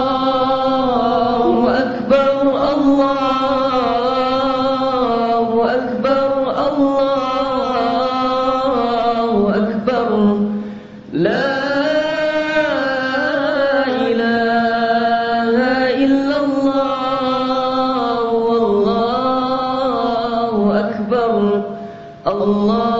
الله أكبر الله أكبر الله أكبر. لا إله إلا الله والله أكبر الله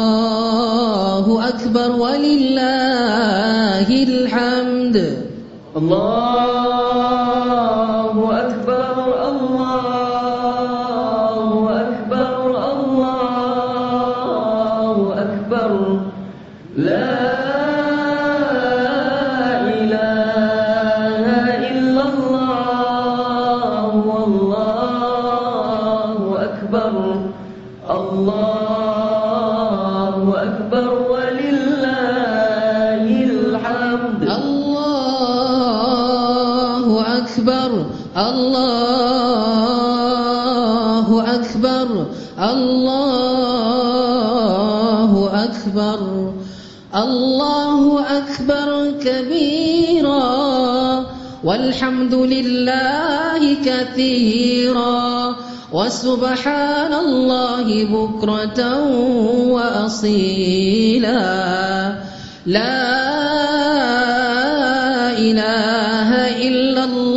الله أكبر الله أكبر الله أكبر كبيرا والحمد لله كثيرا وسبحان الله بكرة وأصيلا. لا إله إلا الله.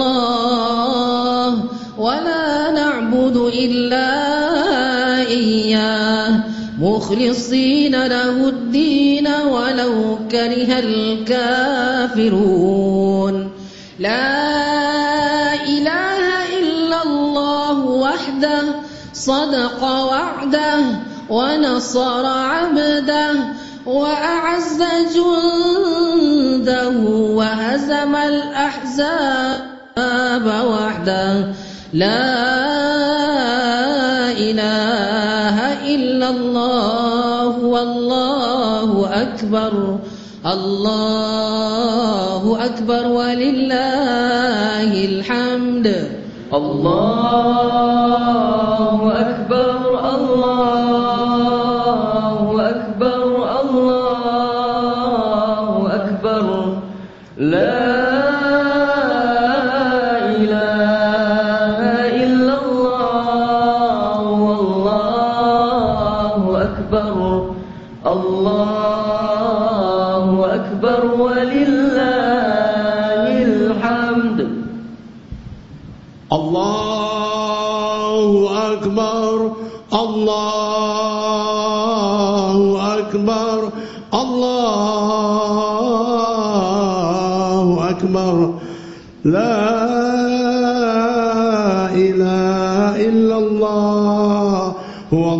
ولا نعبد إلا إياه مخلصين له الدين ولو كره الكافرون لا إله إلا الله وحده صدق وعده ونصر عبده وأعز جنده وهزم الأحزاب وحده لا إله إلا الله والله أكبر الله أكبر ولله الحمد. الله أكبر الله أكبر.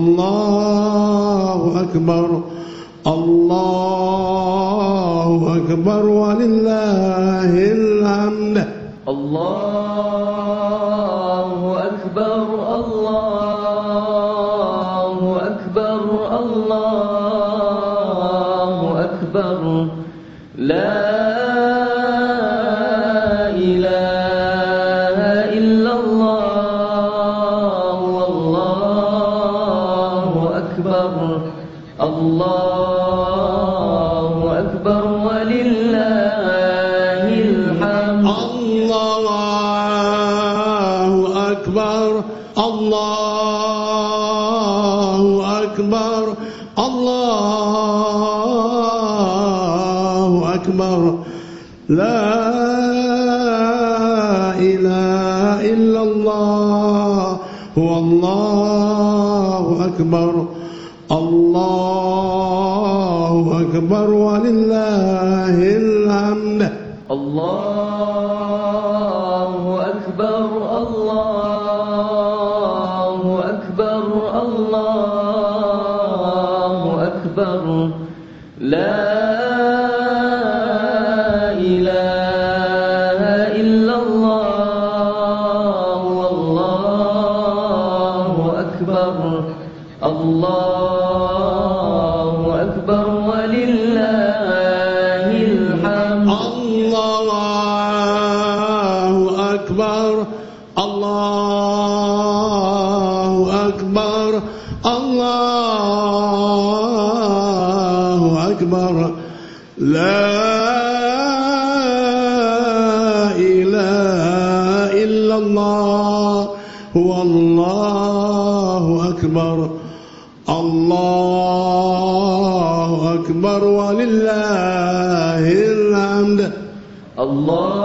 الله أكبر الله أكبر ولله الحمد الله أكبر الله أكبر الله أكبر لا أكبر. لا إله إلا الله. هو الله أكبر. الله أكبر ولله الله أكبر الله أكبر الله أكبر. لا إله إلا الله هو الله أكبر الله أكبر ولله الله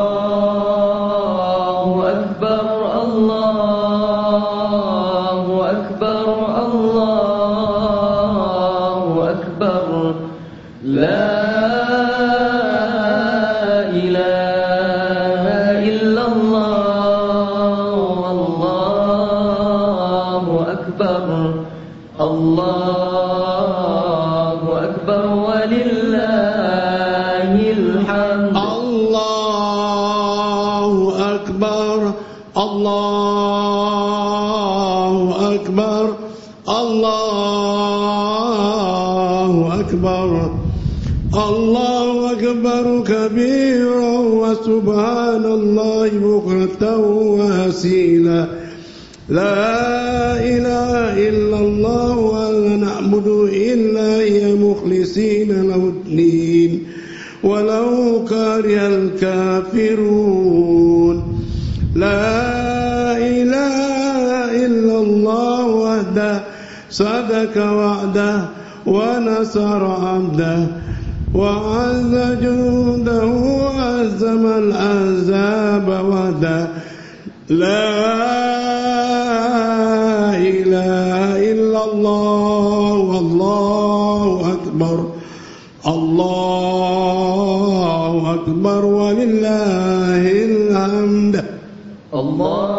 الله وحده صدق وعده ونصر عبده. وعز جنده وهزم الأحزاب وحده لا إله إلا الله والله أكبر الله أكبر ولله الحمد. الله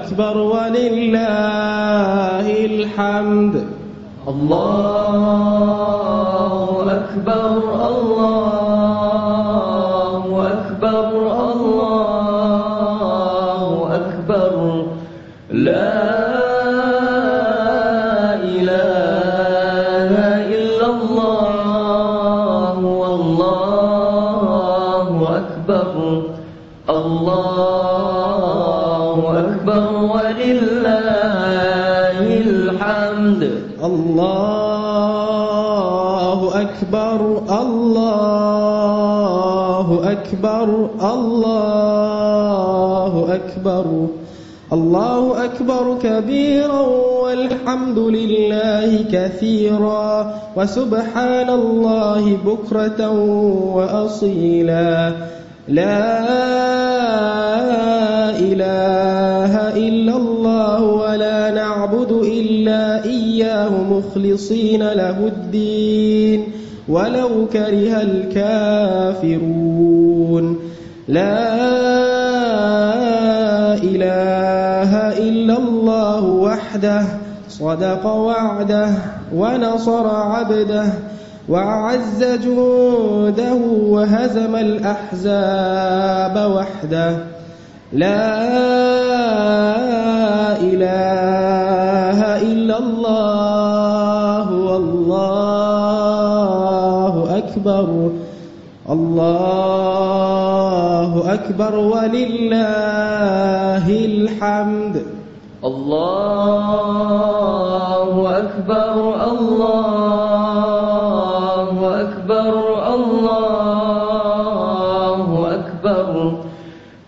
أكبر ولله الحمد. الله أكبر الله الله أكبر الله أكبر الله أكبر الله أكبر كبيرا والحمد لله كثيرا وسبحان الله بكرة وأصيلا. لا إله إلا الله ولا نعبد إلا إياه. مخلصين له الدين ولو كره الكافرون. لا إله إلا الله وحده صدق وعده ونصر عبده وعز جنده وهزم الأحزاب وحده. لا إله إلا الله والله أكبر الله أكبر ولله الحمد. الله أكبر.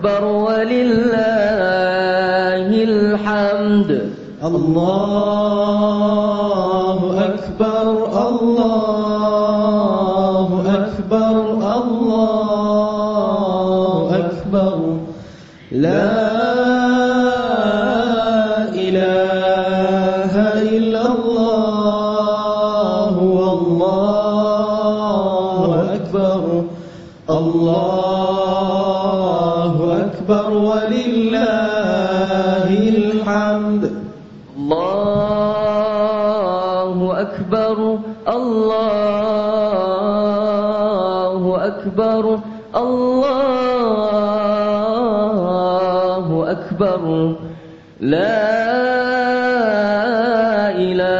أكبر ولله الحمد. الله ولله الحمد. الله أكبر الله أكبر الله أكبر. لا إله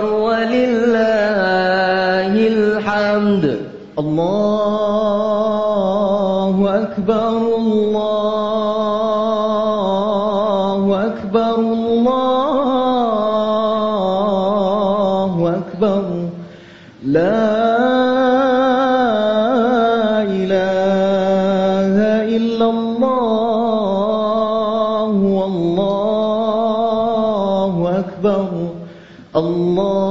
الحمد. الله أكبر الله أكبر الله أكبر. لا إله إلا الله والله أكبر. الله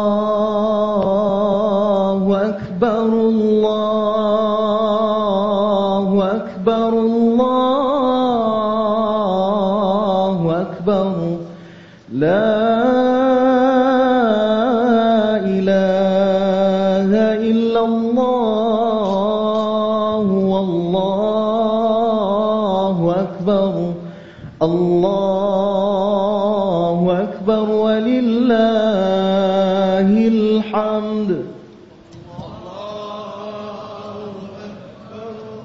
أكبر الله.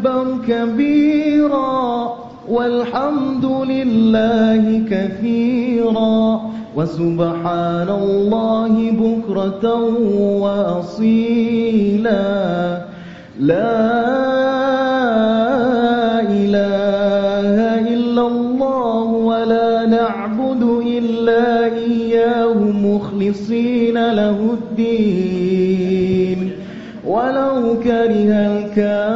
أكبر كبيرا والحمد لله كثيرا وسبحان الله بكرة وأصيلا. لا إله إلا الله ولا نعبد إلا إياه مخلصين له الدين. ولو كره الكافرون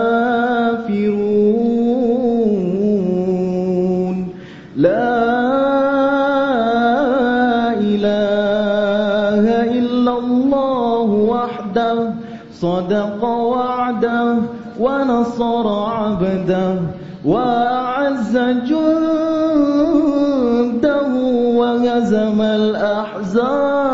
صدق وعده ونصر عبده وأعز جنده وهزم الأحزاب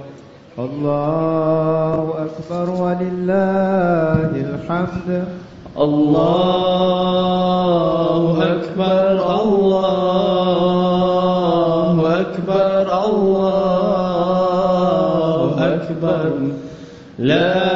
الله أكبر ولله الحمد. الله أكبر الله أكبر الله أكبر. لا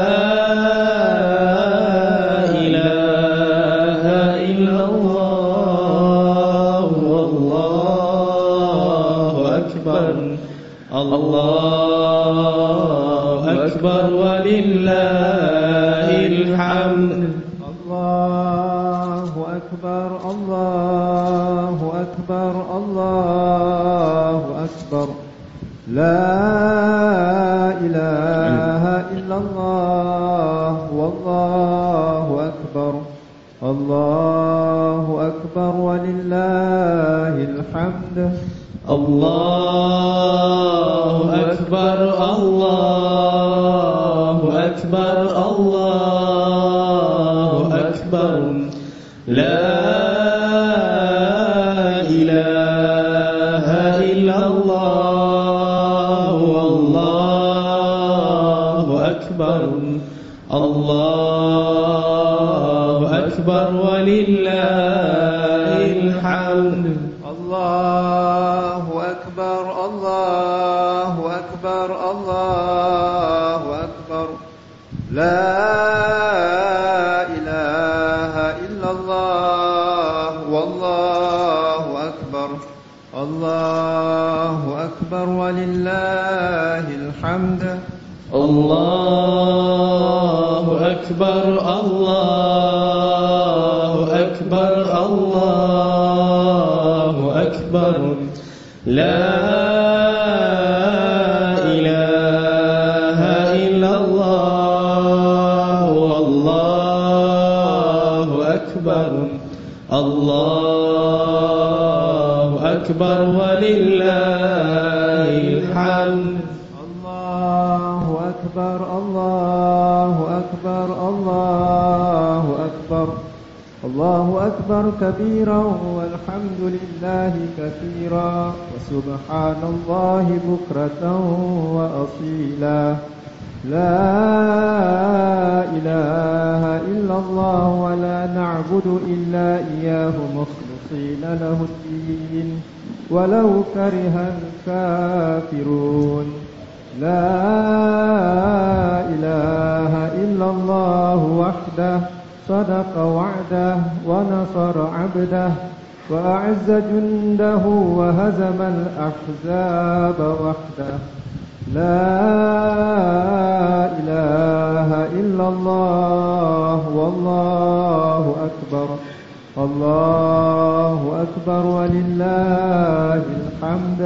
الله أكبر ولله لا إله إلا الله والله أكبر الله أكبر ولله الحمد. الله أكبر الله أكبر الله أكبر الله أكبر كبيرا لله كثيرا. وسبحان الله بكرة وأصيلا. لا إله إلا الله ولا نعبد إلا إياه مخلصين له الدين. ولو كره الكافرون. لا إله إلا الله وحده. صدق وعده ونصر عبده. وأعز جنده وهزم الأحزاب وحده. لا إله إلا الله والله أكبر. الله أكبر ولله الحمد.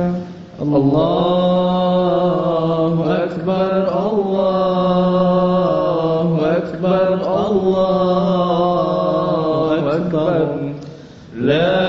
الله أكبر الله أكبر الله أكبر. لا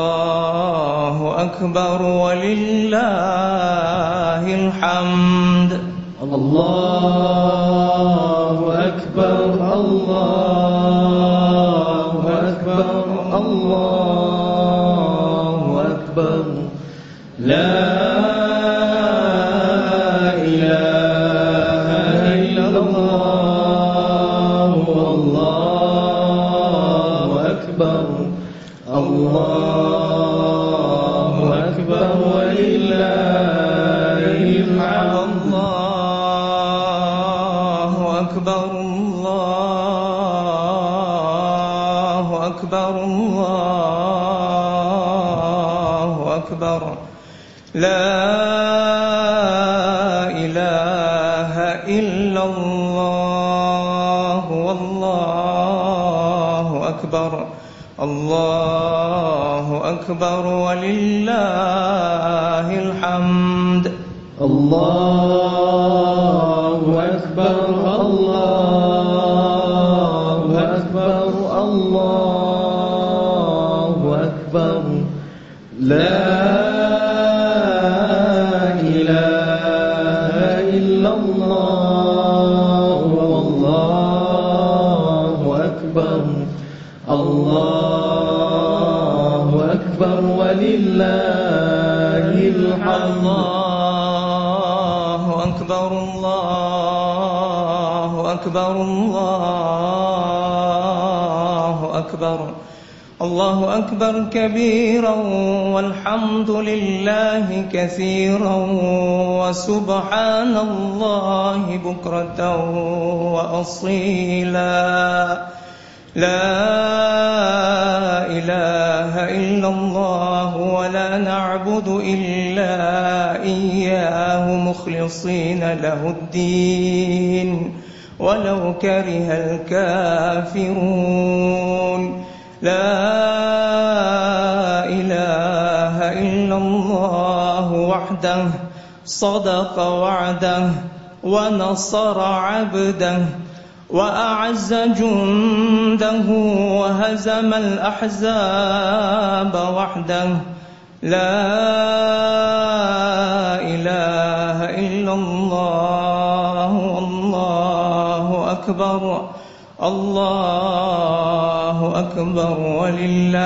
أكبر ولله الحمد. الله والله أكبر. الله أكبر ولله الحمد. الله أكبر. الله أكبر. الله أكبر. لا ولله الحمد. الله أكبر الله أكبر الله أكبر. الله أكبر كبيرا والحمد لله كثيرا وسبحان الله بكرة وأصيلا. لا إله إلا الله ولا نعبد إلا إياه مخلصين له الدين. ولو كره الكافرون. لا إله إلا الله وحده صدق وعده ونصر عبده وأعز جنده وهزم الأحزاب وحده. لا إله إلا الله الله أكبر الله أكبر ولله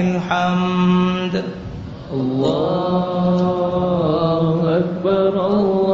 الحمد. الله أكبر الله